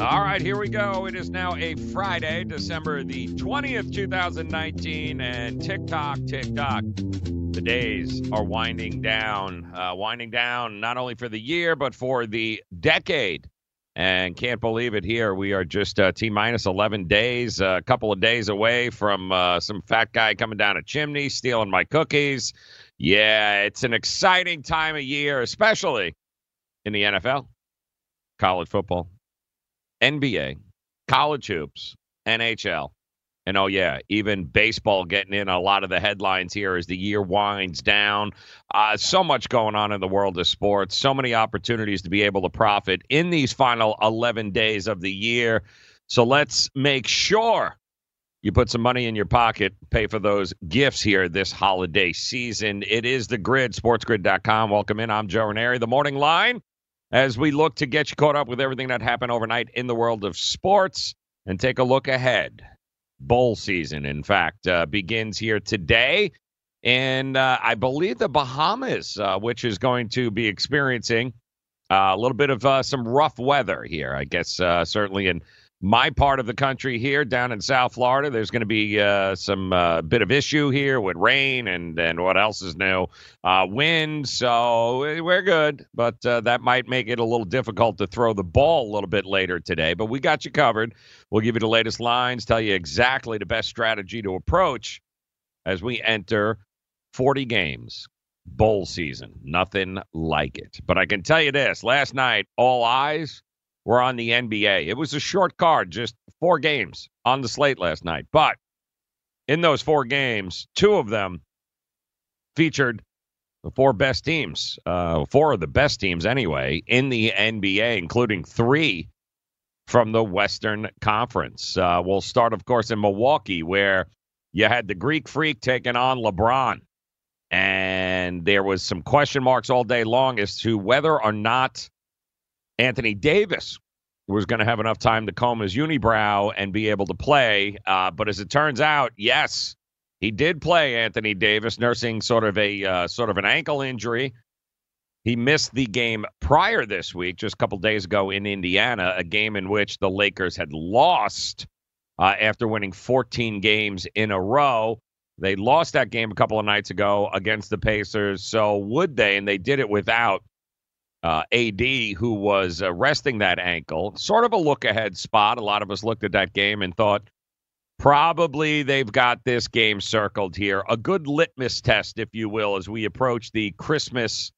All right, here we go. It is now a Friday, December the 20th, 2019, and tick tock. The days are winding down, uh, winding down not only for the year, but for the decade. And can't believe it here. We are just uh, T minus 11 days, a couple of days away from uh, some fat guy coming down a chimney, stealing my cookies. Yeah, it's an exciting time of year, especially in the NFL, college football, NBA, college hoops, NHL. And oh, yeah, even baseball getting in a lot of the headlines here as the year winds down. Uh, so much going on in the world of sports, so many opportunities to be able to profit in these final 11 days of the year. So let's make sure you put some money in your pocket, pay for those gifts here this holiday season. It is the grid, sportsgrid.com. Welcome in. I'm Joe Raineri, the morning line as we look to get you caught up with everything that happened overnight in the world of sports and take a look ahead. Bowl season, in fact, uh, begins here today. And uh, I believe the Bahamas, uh, which is going to be experiencing uh, a little bit of uh, some rough weather here, I guess, uh, certainly in my part of the country here down in South Florida, there's going to be uh, some uh, bit of issue here with rain and and what else is new, uh, wind. So we're good, but uh, that might make it a little difficult to throw the ball a little bit later today. But we got you covered. We'll give you the latest lines, tell you exactly the best strategy to approach as we enter 40 games. Bowl season, nothing like it. But I can tell you this: last night, all eyes were on the NBA. It was a short card, just four games on the slate last night. But in those four games, two of them featured the four best teams, uh, four of the best teams anyway, in the NBA, including three from the Western Conference. Uh, we'll start, of course, in Milwaukee, where you had the Greek Freak taking on LeBron. And there was some question marks all day long as to whether or not Anthony Davis was going to have enough time to comb his unibrow and be able to play. Uh, but as it turns out, yes, he did play. Anthony Davis nursing sort of a uh, sort of an ankle injury. He missed the game prior this week, just a couple days ago in Indiana, a game in which the Lakers had lost uh, after winning 14 games in a row. They lost that game a couple of nights ago against the Pacers. So would they? And they did it without uh, AD, who was uh, resting that ankle. Sort of a look ahead spot. A lot of us looked at that game and thought Probably they've got this game circled here. A good litmus test, if you will, as we approach the Christmas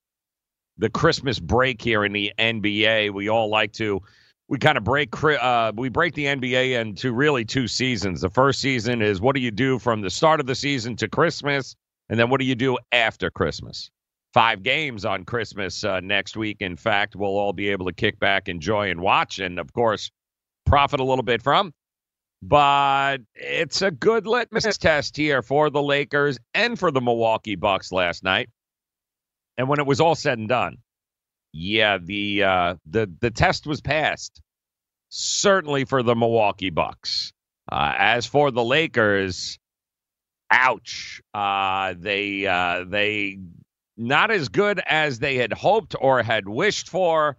the Christmas break here in the NBA. We all like to we kind of break uh, we break the NBA into really two seasons. The first season is what do you do from the start of the season to Christmas, and then what do you do after Christmas? Five games on Christmas uh, next week. In fact, we'll all be able to kick back, enjoy, and watch, and of course, profit a little bit from. But it's a good litmus test here for the Lakers and for the Milwaukee Bucks last night. And when it was all said and done, yeah, the uh, the the test was passed. Certainly for the Milwaukee Bucks. Uh, as for the Lakers, ouch. Uh, they uh, they not as good as they had hoped or had wished for.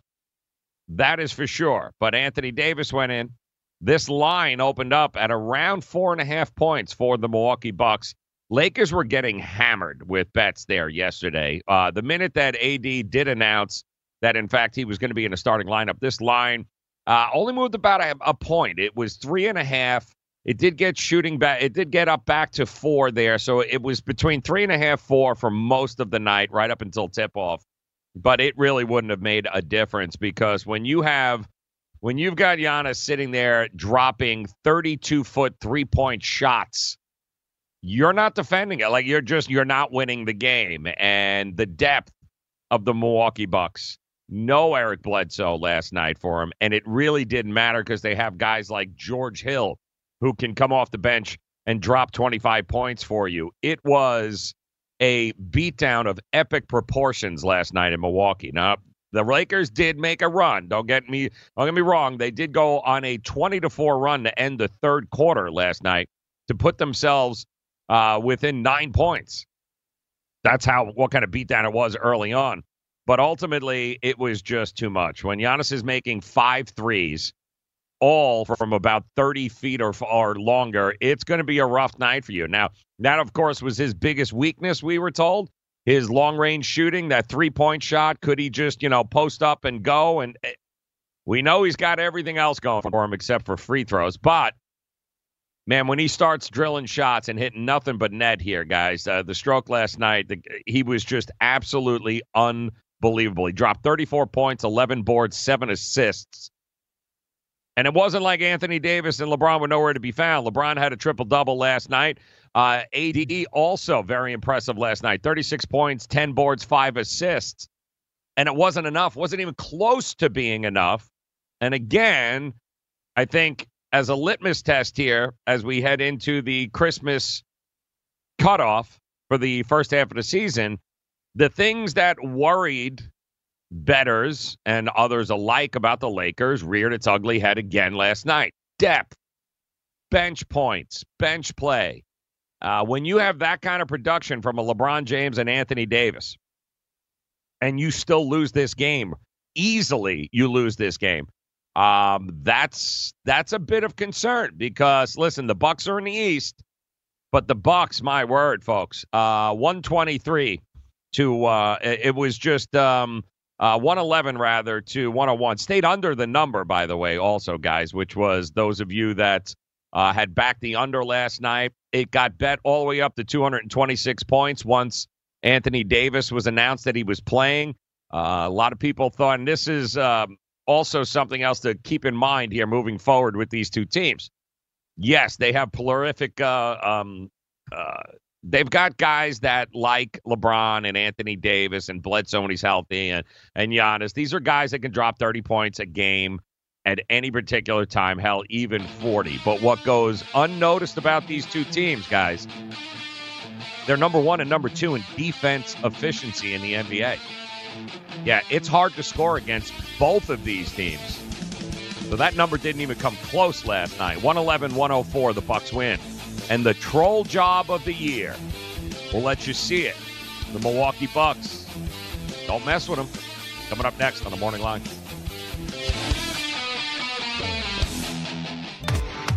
That is for sure. But Anthony Davis went in. This line opened up at around four and a half points for the Milwaukee Bucks. Lakers were getting hammered with bets there yesterday. Uh, the minute that AD did announce that in fact he was going to be in a starting lineup. This line uh, only moved about a, a, point. It was three and a half. It did get shooting back. It did get up back to four there. So it was between three and a half, four for most of the night, right up until tip off. But it really wouldn't have made a difference because when you have when you've got Giannis sitting there dropping 32 foot three point shots, you're not defending it. Like you're just you're not winning the game. And the depth of the Milwaukee Bucks no Eric Bledsoe last night for him. And it really didn't matter because they have guys like George Hill who can come off the bench and drop 25 points for you. It was a beatdown of epic proportions last night in Milwaukee. Now, the Lakers did make a run. Don't get me don't get me wrong. They did go on a 20 to 4 run to end the third quarter last night to put themselves uh, within nine points. That's how what kind of beatdown it was early on. But ultimately, it was just too much. When Giannis is making five threes, all from about 30 feet or, or longer, it's going to be a rough night for you. Now, that, of course, was his biggest weakness, we were told. His long range shooting, that three point shot. Could he just, you know, post up and go? And eh, we know he's got everything else going for him except for free throws. But, man, when he starts drilling shots and hitting nothing but net here, guys, uh, the stroke last night, the, he was just absolutely un Believable. He dropped 34 points, 11 boards, seven assists. And it wasn't like Anthony Davis and LeBron were nowhere to be found. LeBron had a triple double last night. Uh, AD also very impressive last night 36 points, 10 boards, five assists. And it wasn't enough, wasn't even close to being enough. And again, I think as a litmus test here, as we head into the Christmas cutoff for the first half of the season, the things that worried bettors and others alike about the Lakers reared its ugly head again last night. Depth, bench points, bench play. Uh, when you have that kind of production from a LeBron James and Anthony Davis, and you still lose this game easily, you lose this game. Um, that's that's a bit of concern because listen, the Bucks are in the East, but the Bucks, my word, folks, uh, 123 to uh, it was just um, uh, 111 rather to 101. Stayed under the number, by the way, also, guys, which was those of you that uh, had backed the under last night. It got bet all the way up to 226 points once Anthony Davis was announced that he was playing. Uh, a lot of people thought, and this is um, also something else to keep in mind here moving forward with these two teams. Yes, they have prolific uh, um, uh, they've got guys that like LeBron and Anthony Davis and Bledsoe when he's healthy and and Giannis. These are guys that can drop 30 points a game at any particular time, hell, even 40. But what goes unnoticed about these two teams, guys, they're number one and number two in defense efficiency in the NBA. Yeah, it's hard to score against both of these teams. So that number didn't even come close last night. 111 104, the Bucks win and the troll job of the year. We'll let you see it. The Milwaukee Bucks. Don't mess with them. Coming up next on the Morning Line.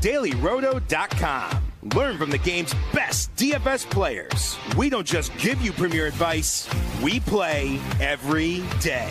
DailyRoto.com. Learn from the game's best DFS players. We don't just give you premier advice We play every day.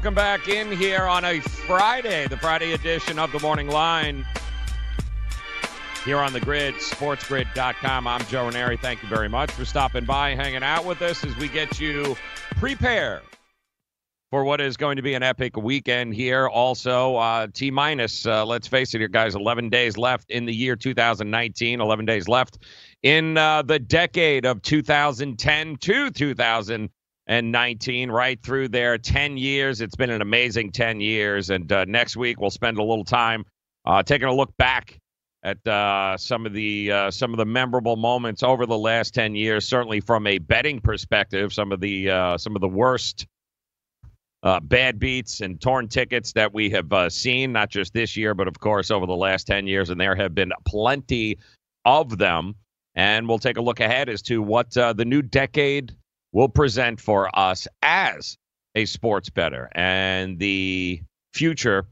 Welcome back in here on a Friday, the Friday edition of the Morning Line. Here on the grid, sportsgrid.com. I'm Joe Raineri. Thank you very much for stopping by, hanging out with us as we get you prepared for what is going to be an epic weekend here. Also, uh, T minus, uh, let's face it here, guys, 11 days left in the year 2019, 11 days left in uh, the decade of 2010 to 2019, right through there. 10 years. It's been an amazing 10 years. And uh, next week, we'll spend a little time uh, taking a look back at uh, some of the uh, some of the memorable moments over the last 10 years certainly from a betting perspective some of the uh, some of the worst uh, bad beats and torn tickets that we have uh, seen, not just this year, but of course over the last 10 years. And there have been plenty of them. And we'll take a look ahead as to what uh, the new decade will present for us as a sports bettor. And the future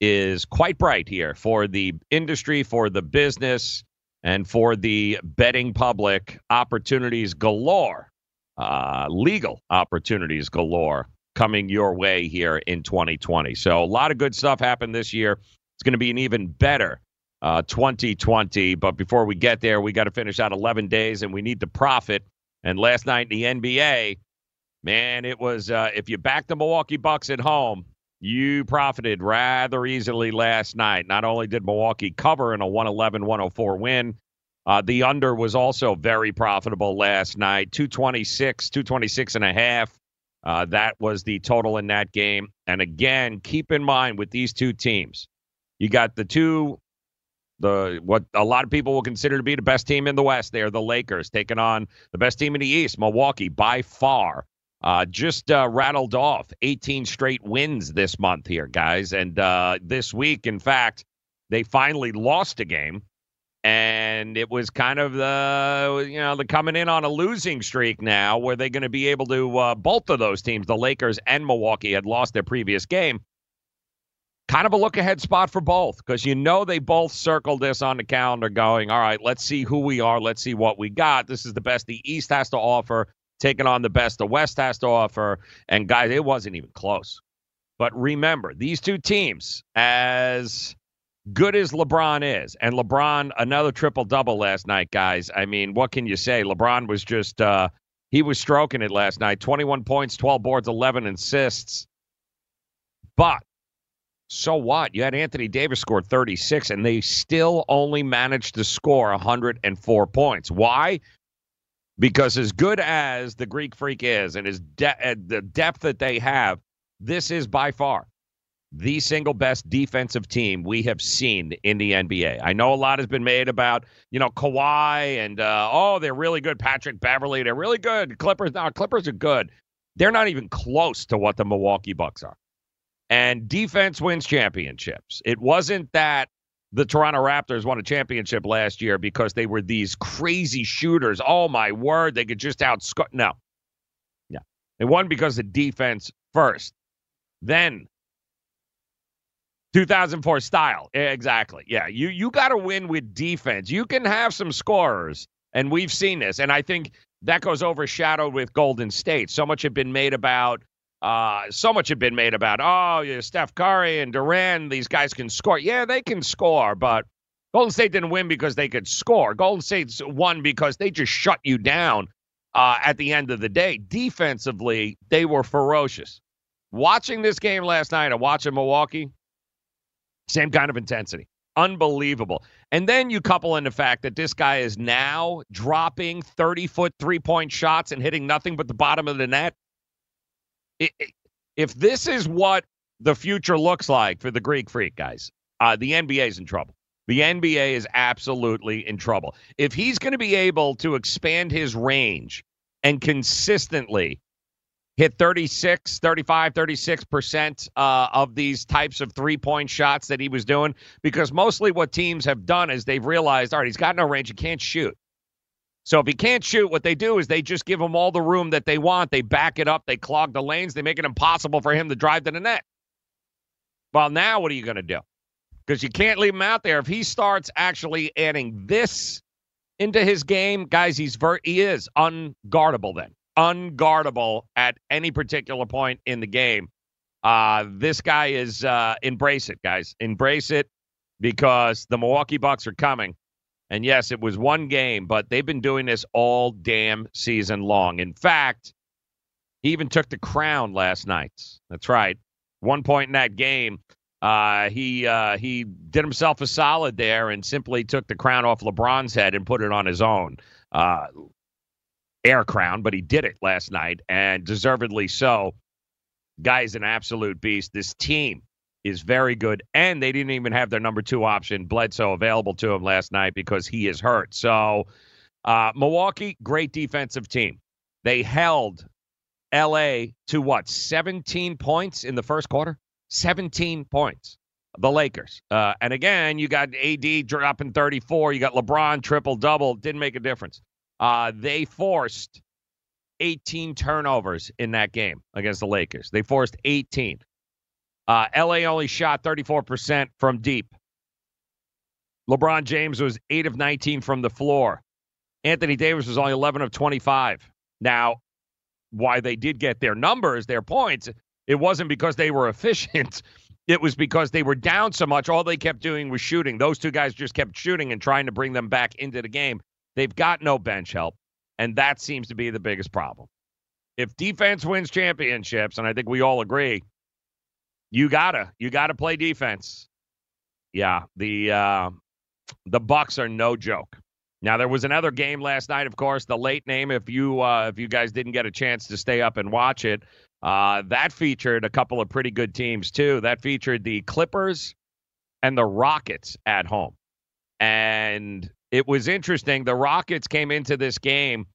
is quite bright here for the industry, for the business, and for the betting public. Opportunities galore, uh, legal opportunities galore coming your way here in 2020. So a lot of good stuff happened this year. It's going to be an even better uh, 2020. But before we get there, we got to finish out 11 days, and we need to profit. And last night in the NBA, man, it was uh, if you back the Milwaukee Bucks at home, you profited rather easily last night. Not only did Milwaukee cover in a 111 104 win, uh, the under was also very profitable last night 226, 226 and a half. Uh, that was the total in that game. And again, keep in mind with these two teams, you got the two, the what a lot of people will consider to be the best team in the West. They are the Lakers taking on the best team in the East, Milwaukee, by far. Uh, just uh, rattled off 18 straight wins this month here, guys. And uh, this week, in fact, they finally lost a game. And it was kind of the, you know, the coming in on a losing streak now. Were they going to be able to, uh, both of those teams, the Lakers and Milwaukee, had lost their previous game. Kind of a look ahead spot for both because you know they both circled this on the calendar going, all right, let's see who we are. Let's see what we got. This is the best the East has to offer taking on the best the West has to offer. And guys, it wasn't even close. But remember, these two teams, as good as LeBron is, and LeBron another triple double last night, guys. I mean, what can you say? LeBron was just uh he was stroking it last night. 21 points, 12 boards, 11 assists. But so what? You had Anthony Davis score 36, and they still only managed to score 104 points. Why? because as good as the Greek Freak is and as de- the depth that they have, this is by far the single best defensive team we have seen in the NBA. I know a lot has been made about, you know, Kawhi and uh, oh, they're really good. Patrick Beverley, they're really good. Clippers, now Clippers are good. They're not even close to what the Milwaukee Bucks are. And defense wins championships. It wasn't that the Toronto Raptors won a championship last year because they were these crazy shooters. Oh my word, they could just outscore. No, yeah, they won because of defense first, then 2004 style. Exactly. Yeah, you you got to win with defense. You can have some scorers, and we've seen this, and I think that goes overshadowed with Golden State. So much had been made about uh, so much had been made about, oh, yeah, Steph Curry and Durant, these guys can score. Yeah, they can score, but Golden State didn't win because they could score. Golden State won because they just shut you down uh, at the end of the day. Defensively, they were ferocious. Watching this game last night and watching Milwaukee, same kind of intensity. Unbelievable. And then you couple in the fact that this guy is now dropping 30 foot three point shots and hitting nothing but the bottom of the net if this is what the future looks like for the Greek Freak guys, uh, the NBA is in trouble. The NBA is absolutely in trouble. If he's going to be able to expand his range and consistently hit 36, 35, 36% uh, of these types of three point shots that he was doing, because mostly what teams have done is they've realized, all right, he's got no range, he can't shoot. So if he can't shoot, what they do is they just give him all the room that they want. They back it up, they clog the lanes, they make it impossible for him to drive to the net. Well, now what are you going to do? Because you can't leave him out there. If he starts actually adding this into his game, guys, he's ver- he is unguardable then. Unguardable at any particular point in the game. Uh, this guy is uh, embrace it, guys. Embrace it because the Milwaukee Bucks are coming and yes, it was one game, but they've been doing this all damn season long. In fact, he even took the crown last night. That's right. One point in that game, uh, he uh, he did himself a solid there and simply took the crown off LeBron's head and put it on his own uh, air crown. But he did it last night and deservedly so. Guy's an absolute beast. This team is very good. And they didn't even have their number two option, Bledsoe, available to him last night because he is hurt. So, uh, Milwaukee, great defensive team. They held LA to what, 17 points in the first quarter? 17 points. The Lakers. Uh, and again, you got AD dropping 34. You got LeBron triple double. Didn't make a difference. Uh, they forced 18 turnovers in that game against the Lakers. They forced 18. Uh, LA only shot 34% from deep. LeBron James was 8 of 19 from the floor. Anthony Davis was only 11 of 25. Now, why they did get their numbers, their points, it wasn't because they were efficient. It was because they were down so much. All they kept doing was shooting. Those two guys just kept shooting and trying to bring them back into the game. They've got no bench help, and that seems to be the biggest problem. If defense wins championships, and I think we all agree, you gotta you gotta play defense. Yeah, the uh, the Bucks are no joke. Now there was another game last night, of course, the late name. If you uh, if you guys didn't get a chance to stay up and watch it, uh, that featured a couple of pretty good teams too. That featured the Clippers and the Rockets at home, and it was interesting. The Rockets came into this game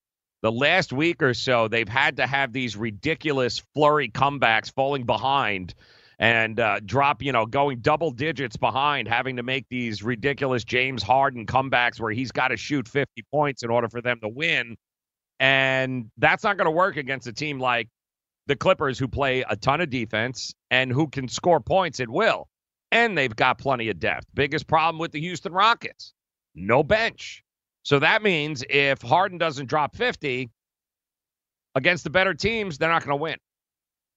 the last week or so, they've had to have these ridiculous flurry comebacks falling behind and uh, drop, you know, going double digits behind, having to make these ridiculous James Harden comebacks where he's got to shoot 50 points in order for them to win. And that's not going to work against a team like the Clippers, who play a ton of defense and who can score points at will. And they've got plenty of depth. Biggest problem with the Houston Rockets no bench. So that means if Harden doesn't drop 50 against the better teams, they're not going to win.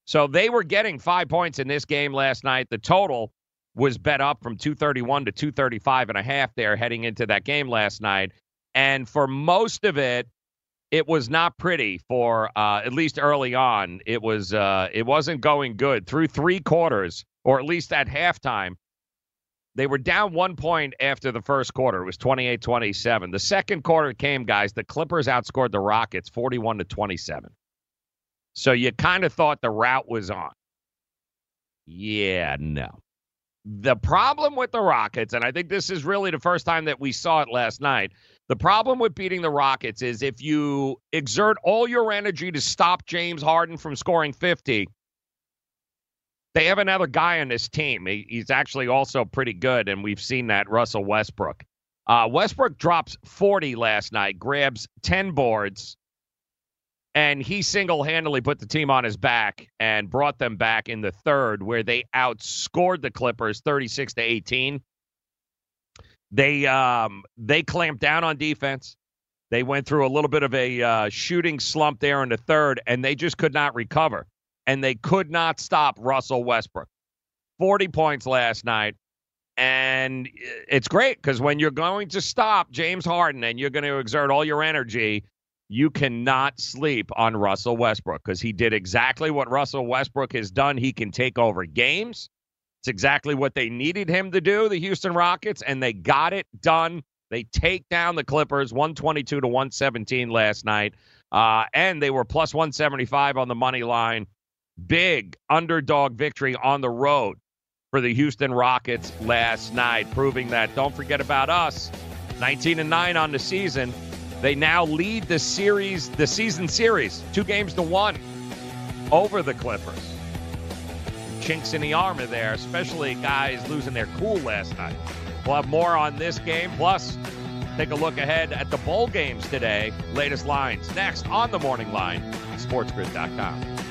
So they were getting five points in this game last night. The total was bet up from 231 to 235 and a half there heading into that game last night. And for most of it, it was not pretty for uh, at least early on. It was uh, it wasn't going good through three quarters, or at least at halftime. They were down one point after the first quarter. It was 28 27. The second quarter came, guys. The Clippers outscored the Rockets 41 to 27. So you kind of thought the rout was on. Yeah, no. The problem with the Rockets, and I think this is really the first time that we saw it last night. The problem with beating the Rockets is if you exert all your energy to stop James Harden from scoring 50, they have another guy on this team. He's actually also pretty good, and we've seen that, Russell Westbrook. Uh, Westbrook drops 40 last night, grabs 10 boards, and he single handedly put the team on his back and brought them back in the third, where they outscored the Clippers 36 to 18. They um, they clamped down on defense. They went through a little bit of a uh, shooting slump there in the third, and they just could not recover. And they could not stop Russell Westbrook. 40 points last night. And it's great because when you're going to stop James Harden and you're going to exert all your energy, you cannot sleep on Russell Westbrook because he did exactly what Russell Westbrook has done. He can take over games. It's exactly what they needed him to do, the Houston Rockets, and they got it done. They take down the Clippers 122 to 117 last night, uh, and they were plus 175 on the money line. Big underdog victory on the road for the Houston Rockets last night, proving that don't forget about us. 19 and 9 on the season. They now lead the series, the season series, two games to one over the Clippers. Chinks in the armor there, especially guys losing their cool last night. We'll have more on this game. Plus, take a look ahead at the bowl games today. Latest lines next on the morning line, sportsgrid.com.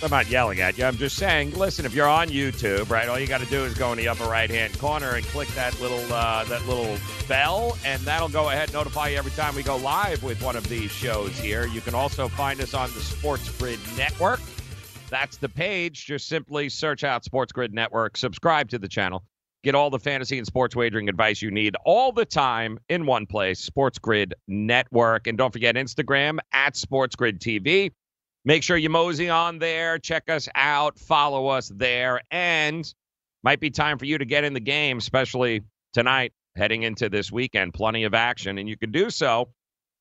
I'm not yelling at you. I'm just saying, listen, if you're on YouTube, right, all you got to do is go in the upper right hand corner and click that little uh, that little bell, and that'll go ahead and notify you every time we go live with one of these shows here. You can also find us on the Sports Grid Network. That's the page. Just simply search out Sports Grid Network, subscribe to the channel, get all the fantasy and sports wagering advice you need all the time in one place, Sports Grid Network. And don't forget Instagram at Sports Grid TV. Make sure you mosey on there, check us out, follow us there, and might be time for you to get in the game, especially tonight, heading into this weekend. Plenty of action, and you can do so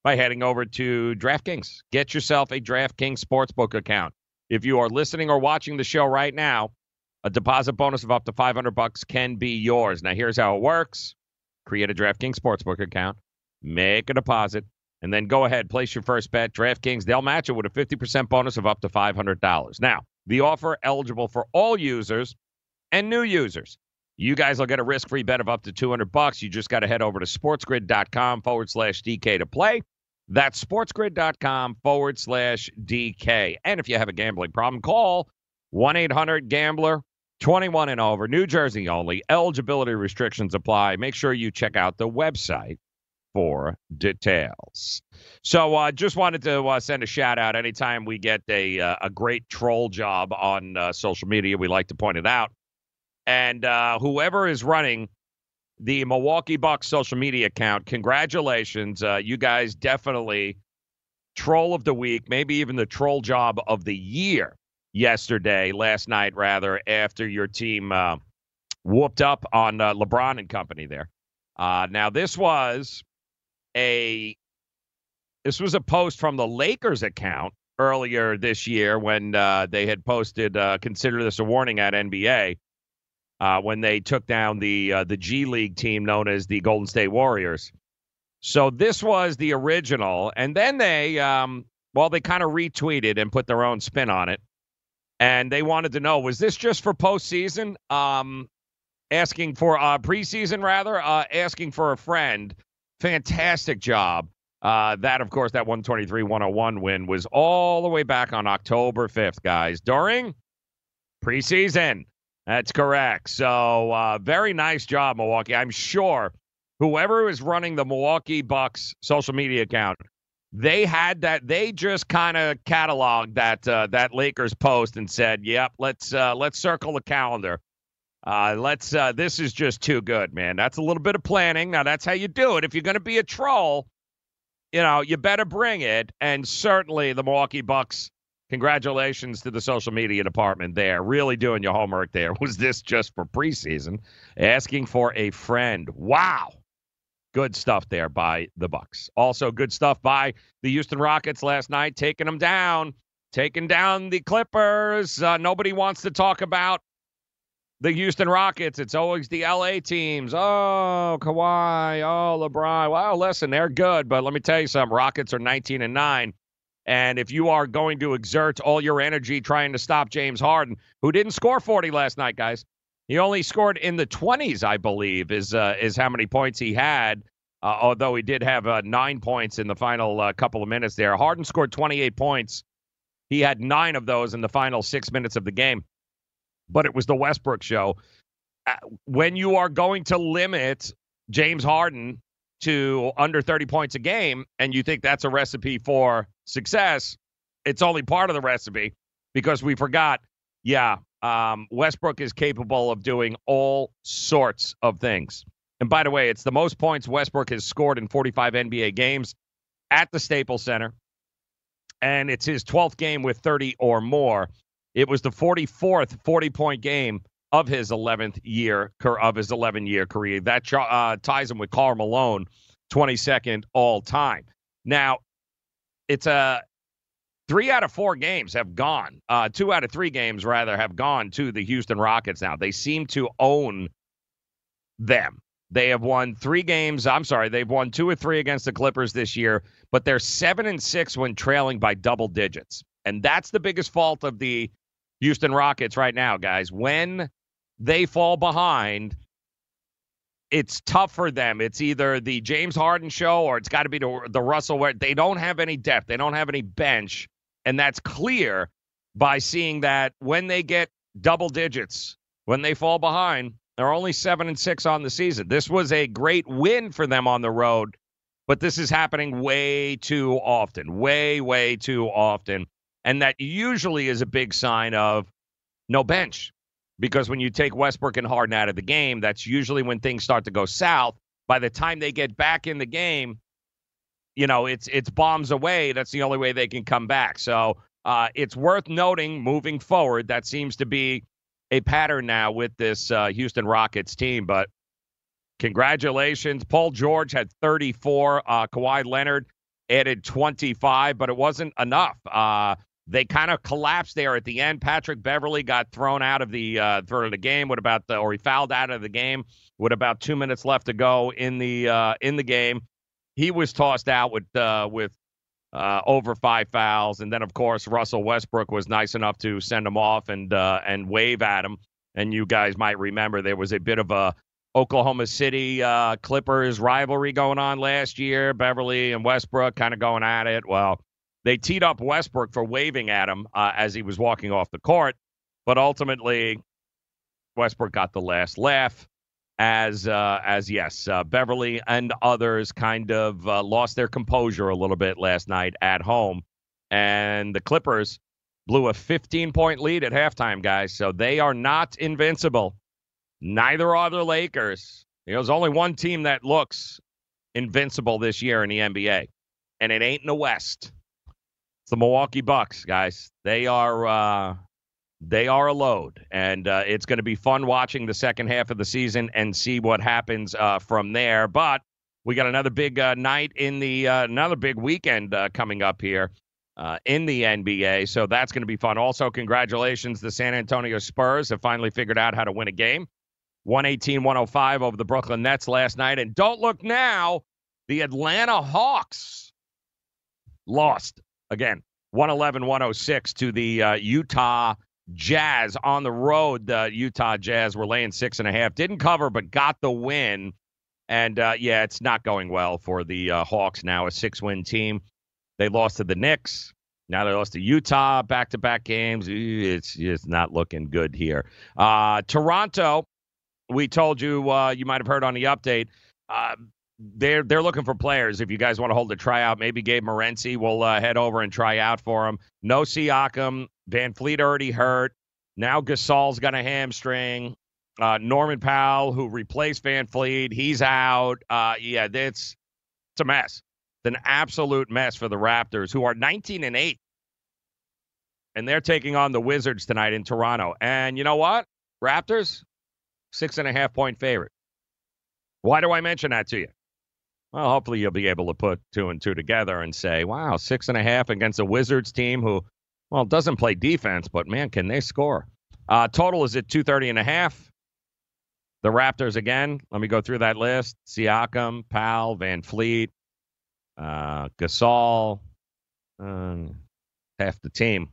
by heading over to DraftKings. Get yourself a DraftKings Sportsbook account. If you are listening or watching the show right now, a deposit bonus of up to 500 bucks can be yours. Now, here's how it works create a DraftKings Sportsbook account, make a deposit, and then go ahead, place your first bet. DraftKings, they'll match it with a 50% bonus of up to $500. Now, the offer eligible for all users and new users. You guys will get a risk-free bet of up to 200 bucks. You just got to head over to sportsgrid.com forward slash DK to play. That's sportsgrid.com forward slash DK. And if you have a gambling problem, call 1-800-GAMBLER 21 and over, New Jersey only. Eligibility restrictions apply. Make sure you check out the website for details. So, uh, just wanted to uh, send a shout out. Anytime we get a uh, a great troll job on uh, social media, we like to point it out. And uh, whoever is running the Milwaukee Bucks social media account, congratulations! Uh, you guys definitely troll of the week, maybe even the troll job of the year. Yesterday, last night, rather, after your team whooped up on LeBron and company there. now, this was a this was a post from the Lakers account earlier this year when uh, they had posted uh, consider this a warning at NBA uh, when they took down the uh, the G League team known as the Golden State Warriors. So this was the original, and then they um, well they kind of retweeted and put their own spin on it, and they wanted to know was this just for postseason? Um, asking for uh, preseason rather, uh, asking for a friend fantastic job. Uh, that, of course, that 123 101 win was all the way back on October 5th, guys, during preseason. That's correct. So, uh, very nice job, Milwaukee. I'm sure whoever is running the Milwaukee Bucks social media account, they had that. They just kind of cataloged that uh, that Lakers post and said, "Yep, let's uh, let's circle the calendar." Uh, let's. Uh, this is just too good, man. That's a little bit of planning. Now, that's how you do it. If you're going to be a troll, you know, you better bring it. And certainly, the Milwaukee Bucks. Congratulations to the social media department there. Really doing your homework there. Was this just for preseason? Asking for a friend. Wow. Good stuff there by the Bucks. Also, good stuff by the Houston Rockets last night, taking them down, taking down the Clippers. Uh, nobody wants to talk about the Houston Rockets. It's always the LA teams. Oh, Kawhi. Oh, LeBron. Well, listen, they're good, but let me tell you something. Rockets are 19 and 9. And if you are going to exert all your energy trying to stop James Harden, who didn't score 40 last night, guys, he only scored in the 20s, I believe, is uh, is how many points he had. uh, although he did have uh, nine points in the final uh, couple of minutes there. Harden scored 28 points. He had nine of those in the final six minutes of the game, but it was the Westbrook show. Uh, when you are going to limit James Harden to under 30 points a game and you think that's a recipe for success, it's only part of the recipe because we forgot, yeah, um, Westbrook is capable of doing all sorts of things. And by the way, it's the most points Westbrook has scored in 45 NBA games at the Staples Center. And it's his 12th game with 30 or more. It was the 44th 40 point game of his 11th year of his 11 year career. That uh, ties him with Karl Malone, 22nd all time. Now, it's a three out of four games have gone. Uh, two out of three games rather have gone to the Houston Rockets. Now they seem to own them. They have won three games. I'm sorry, they've won two or three against the Clippers this year, but they're seven and six when trailing by double digits. And that's the biggest fault of the Houston Rockets right now, guys. When they fall behind, it's tough for them. It's either the James Harden show or it's got to be the, the Russell where they don't have any depth. They don't have any bench. And that's clear by seeing that when they get double digits, when they fall behind, they're only seven and six on the season. This was a great win for them on the road, but this is happening way too often, way, way too often. And that usually is a big sign of no bench. Because when you take Westbrook and Harden out of the game, that's usually when things start to go south. By the time they get back in the game, you know, it's it's bombs away. That's the only way they can come back. So uh, it's worth noting moving forward. That seems to be a pattern now with this uh, Houston Rockets team. But congratulations. Paul George had 34. Uh, Kawhi Leonard added 25, but it wasn't enough. Uh, they kind of collapsed there at the end. Patrick Beverley got thrown out of the uh, of the game. What about the, or he fouled out of the game with about two minutes left to go in the uh, in the game. He was tossed out with uh, with uh, over five fouls. And then, of course, Russell Westbrook was nice enough to send him off and uh, and wave at him. And you guys might remember there was a bit of a Oklahoma City uh, Clippers rivalry going on last year. Beverley and Westbrook kind of going at it. Well, they teed up Westbrook for waving at him uh, as he was walking off the court, but ultimately Westbrook got the last laugh as uh, as yes, uh, Beverley and others kind of uh, lost their composure a little bit last night at home, and the Clippers blew a 15 point lead at halftime, guys. So they are not invincible. Neither are the Lakers. There's only one team that looks invincible this year in the NBA, and it ain't in the West. It's the Milwaukee Bucks, guys. They are uh, they are a load, and uh, it's going to be fun watching the second half of the season and see what happens uh, from there. But we got another big uh, night in the uh, another big weekend uh, coming up here in the NBA, so that's going to be fun. Also, congratulations, the San Antonio Spurs have finally figured out how to win a game. 118-105 over the Brooklyn Nets last night, and don't look now, the Atlanta Hawks lost again 111-106 to the Utah Jazz on the road. The Utah Jazz were laying six and a half. Didn't cover, but got the win. And uh, yeah, it's not going well for the uh, Hawks now, a six win team. They lost to the Knicks. Now they lost to Utah back to back games. It's just not looking good here. Uh, Toronto, we told you, uh, you might have heard on the update. They're they're looking for players. If you guys want to hold a tryout, maybe Gabe Morency will uh, head over and try out for him. No Siakam, VanVleet already hurt. Now Gasol's got a hamstring. Uh, Norman Powell, who replaced VanVleet, he's out. Uh, yeah, it's it's a mess. It's an absolute mess for the Raptors, who are 19 and eight, and they're taking on the Wizards tonight in Toronto. And you know what, Raptors, six and a half point favorite. Why do I mention that to you? Well, hopefully you'll be able to put two and two together and say, wow, six and a half against a Wizards team who, well, doesn't play defense, but man, can they score? Uh, total is at 230 and a half. The Raptors again. Let me go through that list: Siakam, Powell, VanVleet, uh, Gasol, uh, half the team,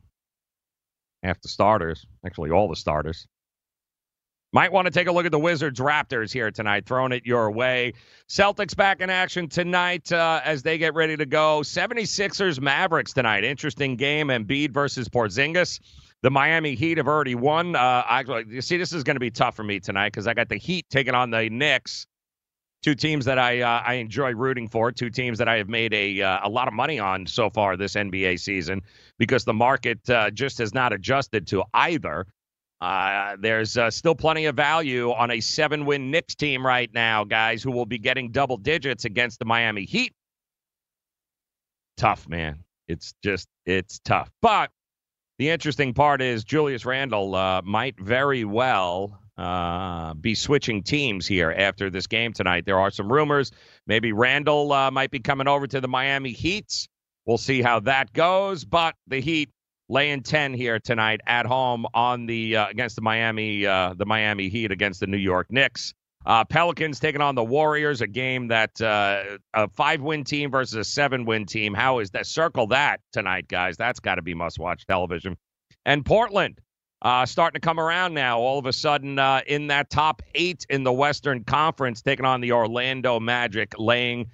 half the starters. Actually, all the starters. Might want to take a look at the Wizards Raptors here tonight, throwing it your way. Celtics back in action tonight uh, as they get ready to go. 76ers Mavericks tonight. Interesting game. Embiid versus Porzingis. The Miami Heat have already won. Uh, I, you see, this is going to be tough for me tonight because I got the Heat taking on the Knicks two teams that I uh, I enjoy rooting for, two teams that I have made a uh, a lot of money on so far this NBA season because the market uh, just has not adjusted to either. Uh, there's uh, still plenty of value on a seven win Knicks team right now, guys, who will be getting double digits against the Miami Heat. Tough, man. It's just, it's tough. But the interesting part is Julius Randle uh, might very well uh, be switching teams here after this game tonight. There are some rumors. Maybe Randle uh, might be coming over to the Miami Heat. We'll see how that goes. But the Heat laying 10 here tonight at home on the uh, against the Miami uh, the Miami Heat against the New York Knicks. Uh, Pelicans taking on the Warriors, a game that uh, a five win team versus a seven win team. How is that? Circle that tonight, guys. That's got to be must watch television. And Portland uh, starting to come around now. All of a sudden, uh, in that top eight in the Western Conference, taking on the Orlando Magic, laying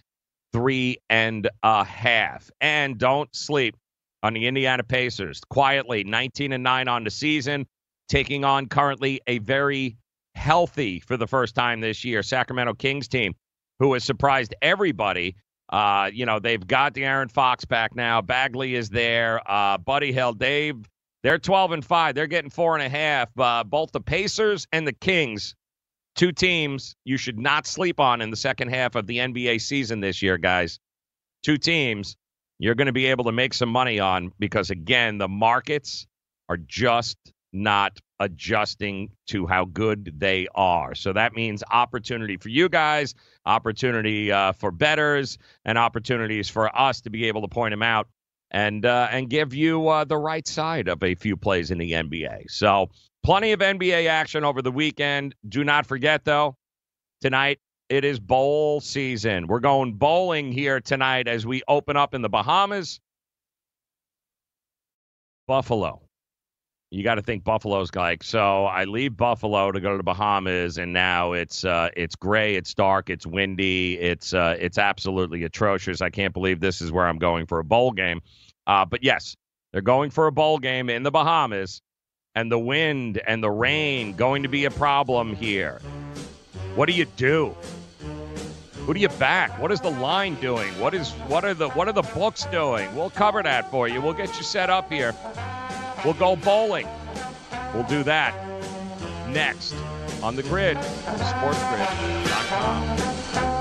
three and a half. And don't sleep on the Indiana Pacers. Quietly, 19 and 9 on the season, taking on currently a very healthy for the first time this year Sacramento Kings team, who has surprised everybody. Uh, you know, they've got De'Aaron Fox back now. Bagley is there. Uh, Buddy Hield, Dave they're 12 and 5. They're getting four and a half. Uh, both the Pacers and the Kings, two teams you should not sleep on in the second half of the NBA season this year, guys. Two teams you're going to be able to make some money on because, again, the markets are just not adjusting to how good they are. So that means opportunity for you guys, opportunity uh, for bettors, and opportunities for us to be able to point them out and uh, and give you uh, the right side of a few plays in the NBA. So plenty of NBA action over the weekend. Do not forget though, tonight it is bowl season. We're going bowling here tonight as we open up in the Bahamas. Buffalo. You got to think Buffalo's like so. I leave Buffalo to go to the Bahamas, and now it's uh, it's gray, it's dark, it's windy, it's uh, it's absolutely atrocious. I can't believe this is where I'm going for a bowl game. Uh, but yes, they're going for a bowl game in the Bahamas, and the wind and the rain going to be a problem here. What do you do? Who do you back? What is the line doing? What is what are the what are the books doing? We'll cover that for you. We'll get you set up here. We'll go bowling. We'll do that next on the grid, sportsgrid.com.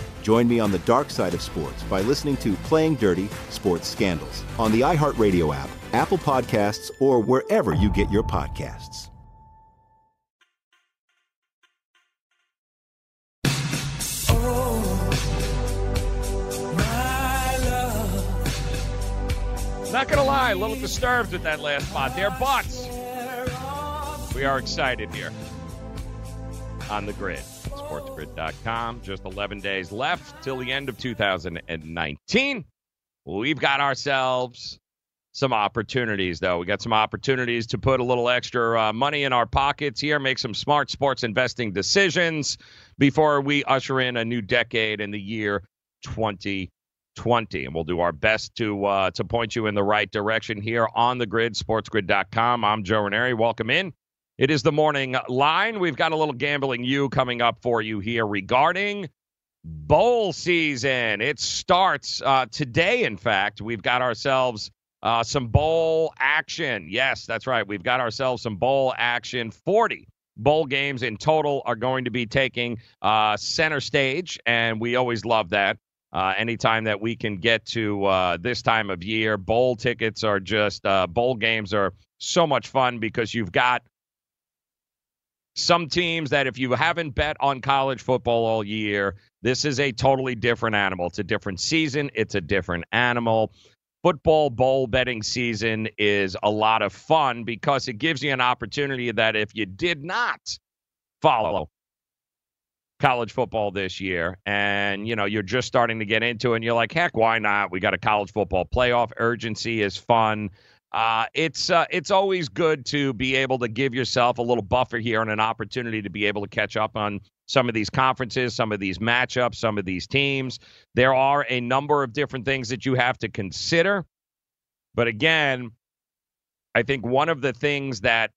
Join me on the dark side of sports by listening to Playing Dirty Sports Scandals on the iHeartRadio app, Apple Podcasts, or wherever you get your podcasts. Oh, Not gonna lie, a little disturbed with that last spot there, but we are excited here on the grid. SportsGrid.com. Just 11 days left till the end of 2019. We've got ourselves some opportunities, though. We got some opportunities to put a little extra uh, money in our pockets here, make some smart sports investing decisions before we usher in a new decade in the year 2020. And we'll do our best to uh, to point you in the right direction here on the grid, sportsgrid.com. I'm Joe Raineri. Welcome in. It is the morning line. We've got a little gambling you coming up for you here regarding bowl season. It starts uh, today, in fact. We've got ourselves uh, some bowl action. Yes, that's right. We've got ourselves some bowl action. 40 bowl games in total are going to be taking uh, center stage, and we always love that. Uh, anytime that we can get to uh, this time of year, bowl tickets are just, uh, bowl games are so much fun because you've got some teams that if you haven't bet on college football all year, this is a totally different animal. It's a different season, it's a different animal. Football bowl betting season is a lot of fun because it gives you an opportunity that if you did not follow college football this year and you know you're just starting to get into it and you're like heck why not we got a college football playoff urgency is fun uh, it's uh, it's always good to be able to give yourself a little buffer here and an opportunity to be able to catch up on some of these conferences, some of these matchups, some of these teams. There are a number of different things that you have to consider. But again, I think one of the things that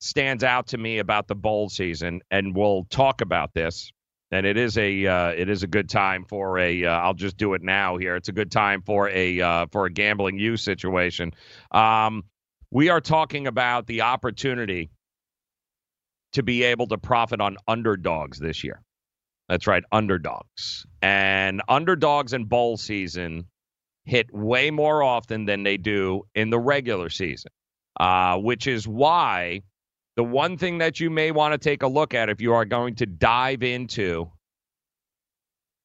stands out to me about the bowl season, and we'll talk about this, and it is a uh, it is a good time for a. will uh, just do it now here. It's a good time for a uh, for a gambling you situation. Um, we are talking about the opportunity to be able to profit on underdogs this year. That's right, underdogs and underdogs in bowl season hit way more often than they do in the regular season, uh, which is why the one thing that you may want to take a look at if you are going to dive into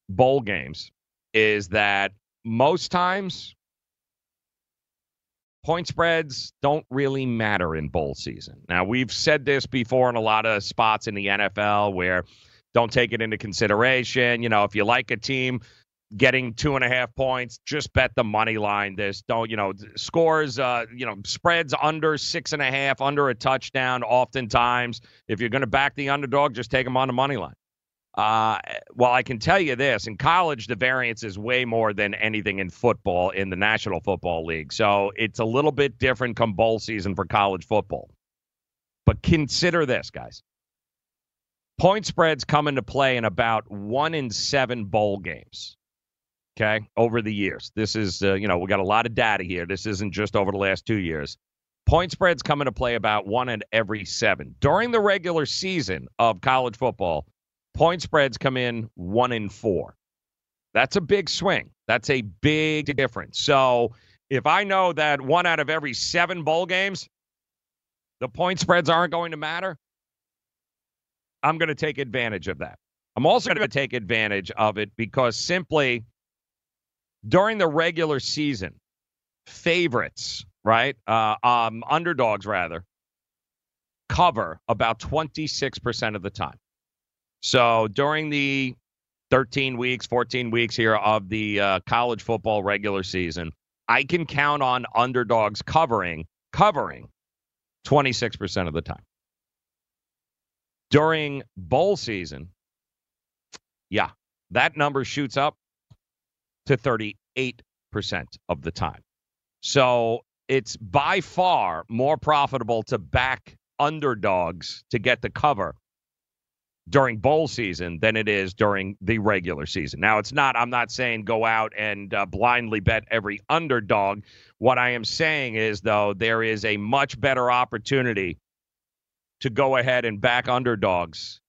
bowl games is that most times point spreads don't really matter in bowl season. Now, we've said this before in a lot of spots in the NFL where don't take it into consideration. You know, if you like a team, getting two and a half points. Just bet the money line. This don't you know scores. Uh, you know spreads under six and a half, under a touchdown. Oftentimes, if you're going to back the underdog, just take them on the money line. Uh, well, I can tell you this: in college, the variance is way more than anything in football in the National Football League. So it's a little bit different come bowl season for college football. But consider this, guys. Point spreads come into play in about one in seven bowl games okay, over the years. This is, uh, you know, we got a lot of data here. This isn't just over the last two years. Point spreads come into play about one in every seven. During the regular season of college football, point spreads come in one in four. That's a big swing. That's a big difference. So if I know that one out of every seven bowl games, the point spreads aren't going to matter, I'm going to take advantage of that. I'm also going to take advantage of it because simply during the regular season, favorites, right? Uh, um, underdogs, rather, cover about 26% of the time. So during the 13 weeks, 14 weeks here of the uh, college football regular season, I can count on underdogs covering covering 26% of the time. During bowl season, yeah, that number shoots up to 38% of the time. So it's by far more profitable to back underdogs to get the cover during bowl season than it is during the regular season. Now, it's not, I'm not saying go out and uh, blindly bet every underdog. What I am saying is, though, there is a much better opportunity to go ahead and back underdogs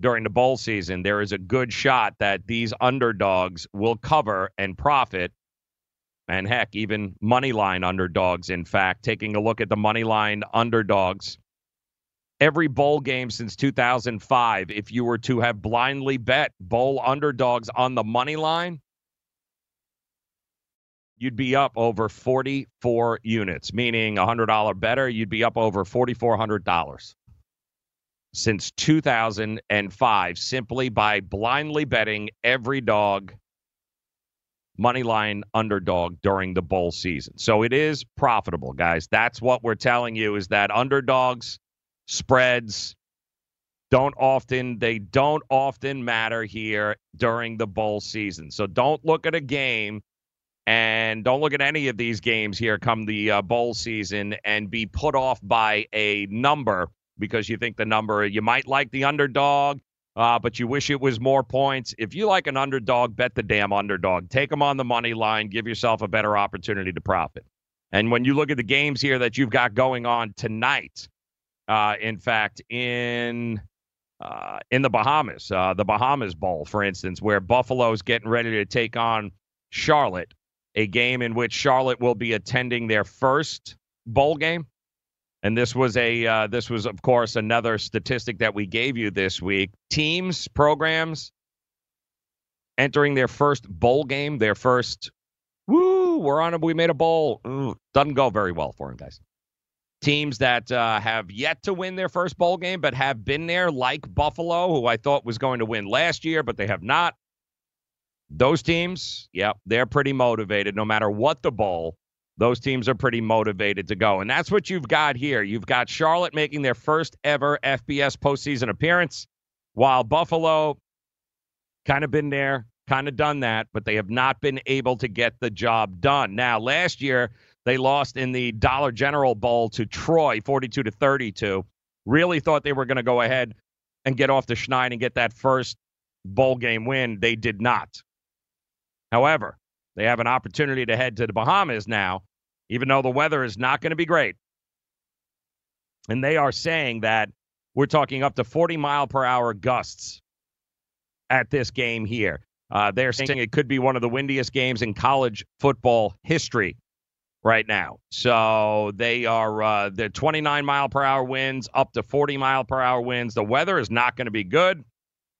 during the bowl season. There is a good shot that these underdogs will cover and profit. And heck, even money line underdogs, in fact, taking a look at the money line underdogs every bowl game since 2005, if you were to have blindly bet bowl underdogs on the money line, you'd be up over 44 units, meaning a $100 bettor, you'd be up over $4,400 since 2005 simply by blindly betting every dog money line underdog during the bowl season. So it is profitable, guys. That's what we're telling you is that underdogs spreads don't often they don't often matter here during the bowl season. So don't look at a game and don't look at any of these games here come the uh, bowl season and be put off by a number because you think the number you might like the underdog uh, but you wish it was more points. If you like an underdog, bet the damn underdog. Take them on the money line. Give yourself a better opportunity to profit. And when you look at the games here that you've got going on tonight, uh, in fact, in uh, in the Bahamas, uh, the Bahamas Bowl, for instance, where Buffalo's getting ready to take on Charlotte, a game in which Charlotte will be attending their first bowl game. And this was a uh, this was of course another statistic that we gave you this week. Teams, programs entering their first bowl game, their first woo, we're on a we made a bowl. Ooh, doesn't go very well for them, guys teams that uh, have yet to win their first bowl game, but have been there, like Buffalo, who I thought was going to win last year, but they have not. Those teams, yep, they're pretty motivated no matter what the bowl. Those teams are pretty motivated to go. And that's what you've got here. You've got Charlotte making their first ever FBS postseason appearance, while Buffalo kind of been there, kind of done that, but they have not been able to get the job done. Now, last year, they lost in the Dollar General Bowl to Troy, 42 to 32. Really thought they were going to go ahead and get off the schneid and get that first bowl game win. They did not. However, they have an opportunity to head to the Bahamas now, even though the weather is not going to be great. And they are saying that we're talking up to 40 mile per hour gusts at this game here. Uh, they're saying it could be one of the windiest games in college football history right now. So they are uh, they're 29 mile per hour winds up to 40 mile per hour winds. The weather is not going to be good.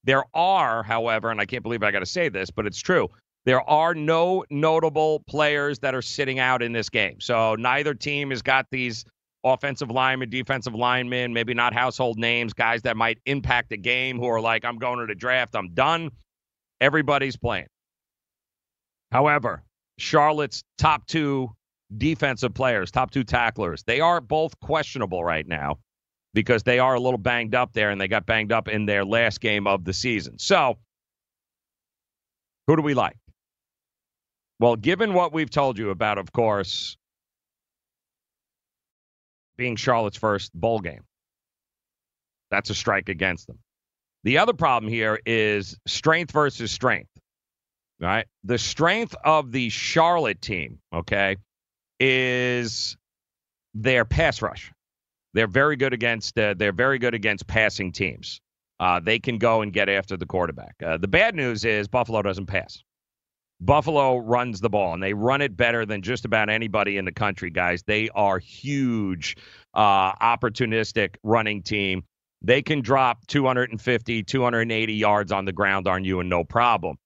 There are, however, and I can't believe I got to say this, but it's true. There are no notable players that are sitting out in this game. So neither team has got these offensive linemen, defensive linemen, maybe not household names, guys that might impact the game who are like, I'm going to the draft, I'm done. Everybody's playing. However, Charlotte's top two defensive players, top two tacklers. They are both questionable right now because they are a little banged up there and they got banged up in their last game of the season. So, who do we like? Well, given what we've told you about, of course, being Charlotte's first bowl game, that's a strike against them. The other problem here is strength versus strength, right? The strength of the Charlotte team, okay, is their pass rush. They're very good against uh, they're very good against passing teams. Uh, they can go and get after the quarterback. Uh, the bad news is Buffalo doesn't pass. Buffalo runs the ball, and they run it better than just about anybody in the country, guys. They are huge, uh, opportunistic running team. They can drop 250, 280 yards on the ground on you and no problem.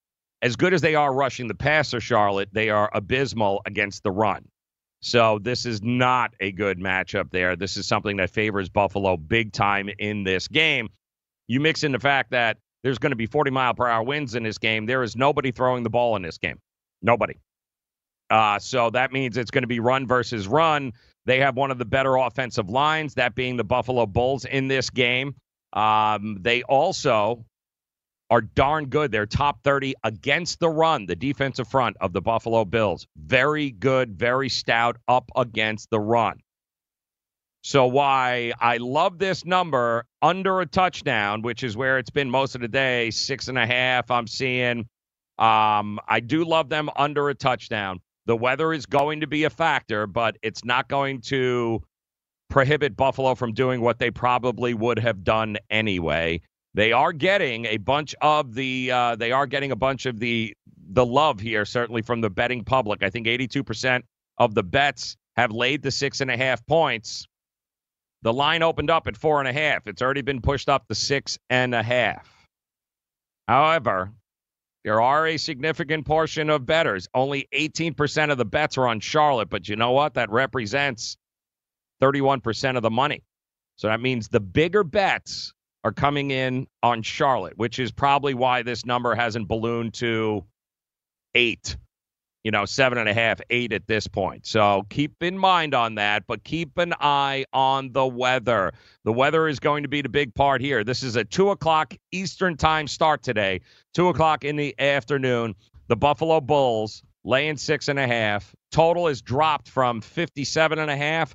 as good as they are rushing the passer, Charlotte, they are abysmal against the run. So this is not a good matchup there. This is something that favors Buffalo big time in this game. You mix in the fact that there's going to be 40 mile per hour winds in this game. There is nobody throwing the ball in this game. Nobody. Uh, so that means it's going to be run versus run. They have one of the better offensive lines, that being the Buffalo Bulls in this game. Um, they also are darn good. They're top 30 against the run, the defensive front of the Buffalo Bills. Very good, very stout up against the run. So, why I love this number under a touchdown, which is where it's been most of the day, six and a half, I'm seeing. Um, I do love them under a touchdown. The weather is going to be a factor, but it's not going to prohibit Buffalo from doing what they probably would have done anyway. They are getting a bunch of the uh, they are getting a bunch of the the love here, certainly from the betting public. I think 82% of the bets have laid the six and a half points. The line opened up at four and a half. It's already been pushed up to six and a half. However, there are a significant portion of bettors. Only 18% of the bets are on Charlotte, but you know what? That represents 31% of the money. So that means the bigger bets are coming in on Charlotte, which is probably why this number hasn't ballooned to eight, you know, seven and a half, eight at this point. So keep in mind on that, but keep an eye on the weather. The weather is going to be the big part here. This is a two o'clock Eastern time start today, two o'clock in the afternoon. The Buffalo Bulls laying six and a half. Total is dropped from 57 and a half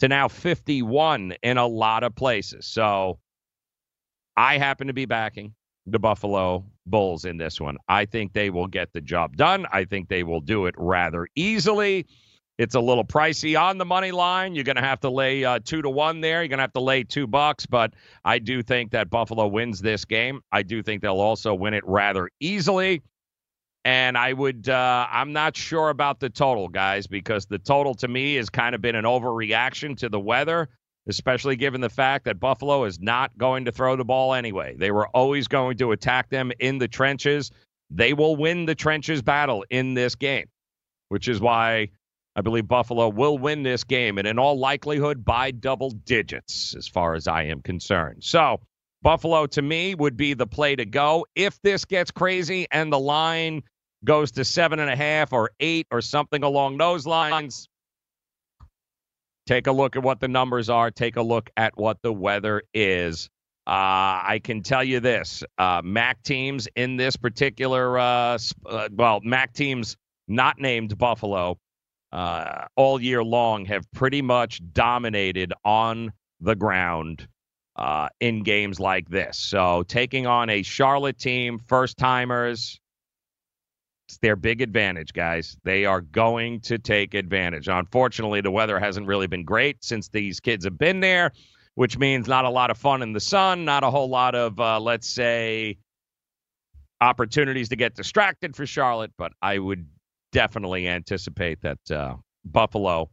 to now 51 in a lot of places. So I happen to be backing the Buffalo Bulls in this one. I think they will get the job done. I think they will do it rather easily. It's a little pricey on the money line. You're going to have to lay uh, two to one there. You're going to have to lay two bucks, but I do think that Buffalo wins this game. I do think they'll also win it rather easily. And I would, uh, I'm not sure about the total, guys, because the total to me has kind of been an overreaction to the weather, especially given the fact that Buffalo is not going to throw the ball anyway. They were always going to attack them in the trenches. They will win the trenches battle in this game, which is why I believe Buffalo will win this game, and in all likelihood by double digits, as far as I am concerned. So, Buffalo to me would be the play to go. If this gets crazy and the line goes to seven and a half or eight or something along those lines, take a look at what the numbers are. Take a look at what the weather is. Uh, I can tell you this: uh, MAC teams in this particular, uh, uh well, MAC teams not named Buffalo uh, all year long have pretty much dominated on the ground uh, in games like this. So taking on a Charlotte team, first timers, it's their big advantage, guys. They are going to take advantage. Unfortunately, the weather hasn't really been great since these kids have been there, which means not a lot of fun in the sun, not a whole lot of, uh, let's say, opportunities to get distracted for Charlotte. But I would definitely anticipate that uh, Buffalo,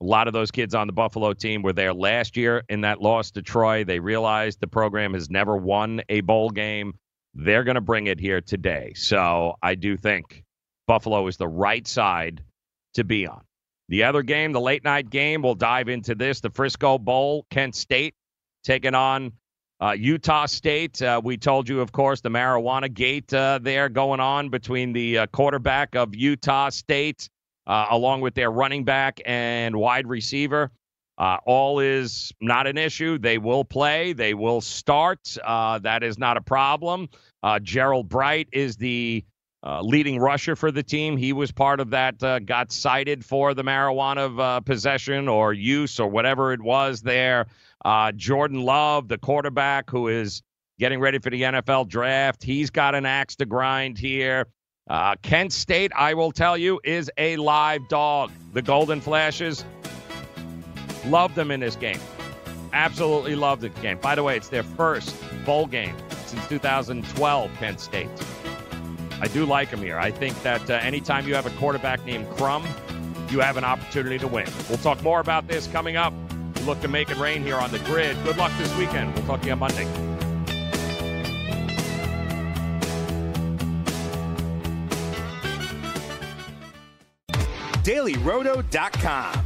a lot of those kids on the Buffalo team were there last year in that loss to Troy. They realized the program has never won a bowl game. They're going to bring it here today. So I do think Buffalo is the right side to be on. The other game, the late night game, we'll dive into this. The Frisco Bowl, Kent State taking on uh, Utah State. Uh, we told you, of course, the marijuana gate uh, there going on between the uh, quarterback of Utah State, uh, along with their running back and wide receiver. Uh, all is not an issue. They will play. They will start. Uh, that is not a problem. Uh, Gerold Bright is the uh, leading rusher for the team. He was part of that, uh, got cited for the marijuana uh, possession or use or whatever it was there. Jordan Love, the quarterback who is getting ready for the NFL draft, he's got an axe to grind here. Kent State, I will tell you, is a live dog. The Golden Flashes Love them in this game. Absolutely love the game. By the way, it's their first bowl game since 2012, Penn State. I do like them here. I think that uh, anytime you have a quarterback named Crum, you have an opportunity to win. We'll talk more about this coming up. We look to make it rain here on the grid. Good luck this weekend. We'll talk to you on Monday. dailyroto.com.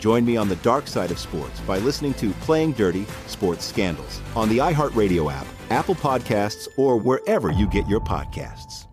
Join me on the dark side of sports by listening to Playing Dirty Sports Scandals on the iHeartRadio app, Apple Podcasts, or wherever you get your podcasts.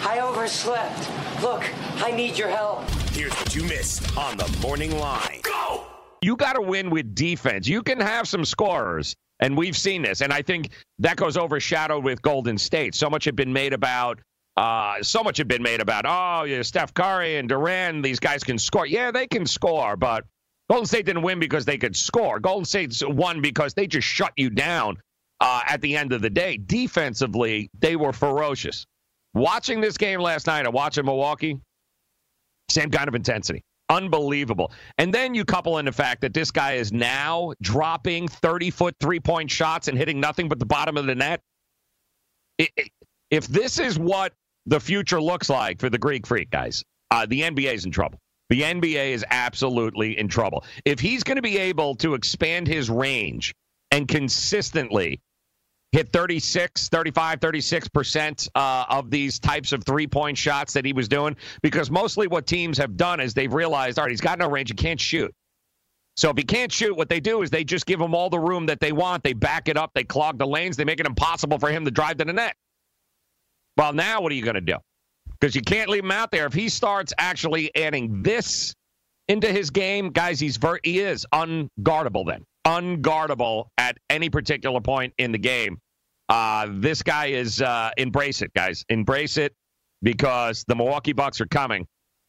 I overslept. Look, I need your help. Here's what you missed on the morning line. Go! You got to win with defense. You can have some scorers, and we've seen this. And I think that goes overshadowed with Golden State. So much had been made about. Uh, so much had been made about. Oh, yeah, Steph Curry and Durant. These guys can score. Yeah, they can score, but Golden State didn't win because they could score. Golden State won because they just shut you down uh, at the end of the day. Defensively, they were ferocious. Watching this game last night and watching Milwaukee, same kind of intensity. Unbelievable. And then you couple in the fact that this guy is now dropping 30 foot three point shots and hitting nothing but the bottom of the net. It, it, if this is what the future looks like for the Greek Freak guys, uh, the NBA is in trouble. The NBA is absolutely in trouble. If he's going to be able to expand his range and consistently hit 36, 35, 36% uh, of these types of three point shots that he was doing. Because mostly what teams have done is they've realized, all right, he's got no range, he can't shoot. So if he can't shoot, what they do is they just give him all the room that they want. They back it up, they clog the lanes, they make it impossible for him to drive to the net. Well, now what are you going to do? Because you can't leave him out there. If he starts actually adding this into his game, guys, he's ver- he is unguardable then unguardable at any particular point in the game. Uh, this guy is uh, embrace it, guys. Embrace it because the Milwaukee Bucks are coming.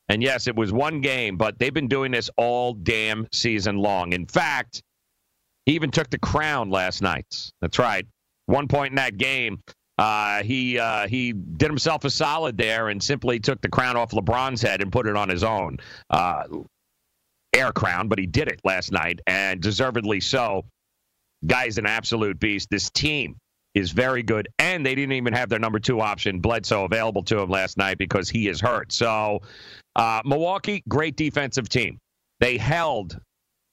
And yes, it was one game, but they've been doing this all damn season long. In fact, he even took the crown last night. That's right. One point in that game, uh, he uh, he did himself a solid there and simply took the crown off LeBron's head and put it on his own. Uh, air crown, but he did it last night, and deservedly so. Guy's an absolute beast. This team is very good. And they didn't even have their number two option, Bledsoe, available to him last night because he is hurt. So, uh, Milwaukee, great defensive team. They held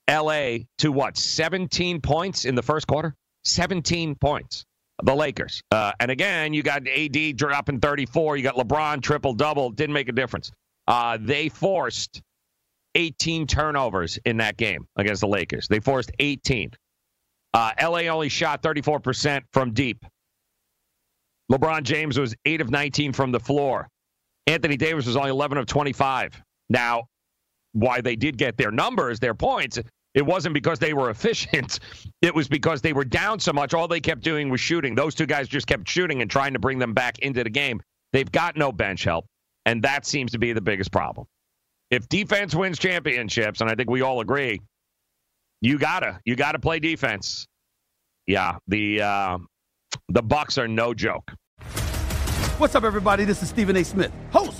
LA to what, 17 points in the first quarter? 17 points. The Lakers. Uh, and again, you got AD dropping 34. You got LeBron triple double. Didn't make a difference. Uh, they forced 18 turnovers in that game against the Lakers. They forced 18. Uh, LA only shot 34% from deep. LeBron James was 8 of 19 from the floor. Anthony Davis was only 11 of 25. Now, why they did get their numbers, their points, it wasn't because they were efficient. It was because they were down so much. All they kept doing was shooting. Those two guys just kept shooting and trying to bring them back into the game. They've got no bench help, and that seems to be the biggest problem. If defense wins championships, and I think we all agree, you gotta you gotta play defense. Yeah, the uh, the Bucks are no joke. What's up, everybody? This is Stephen A. Smith, host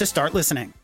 to start listening.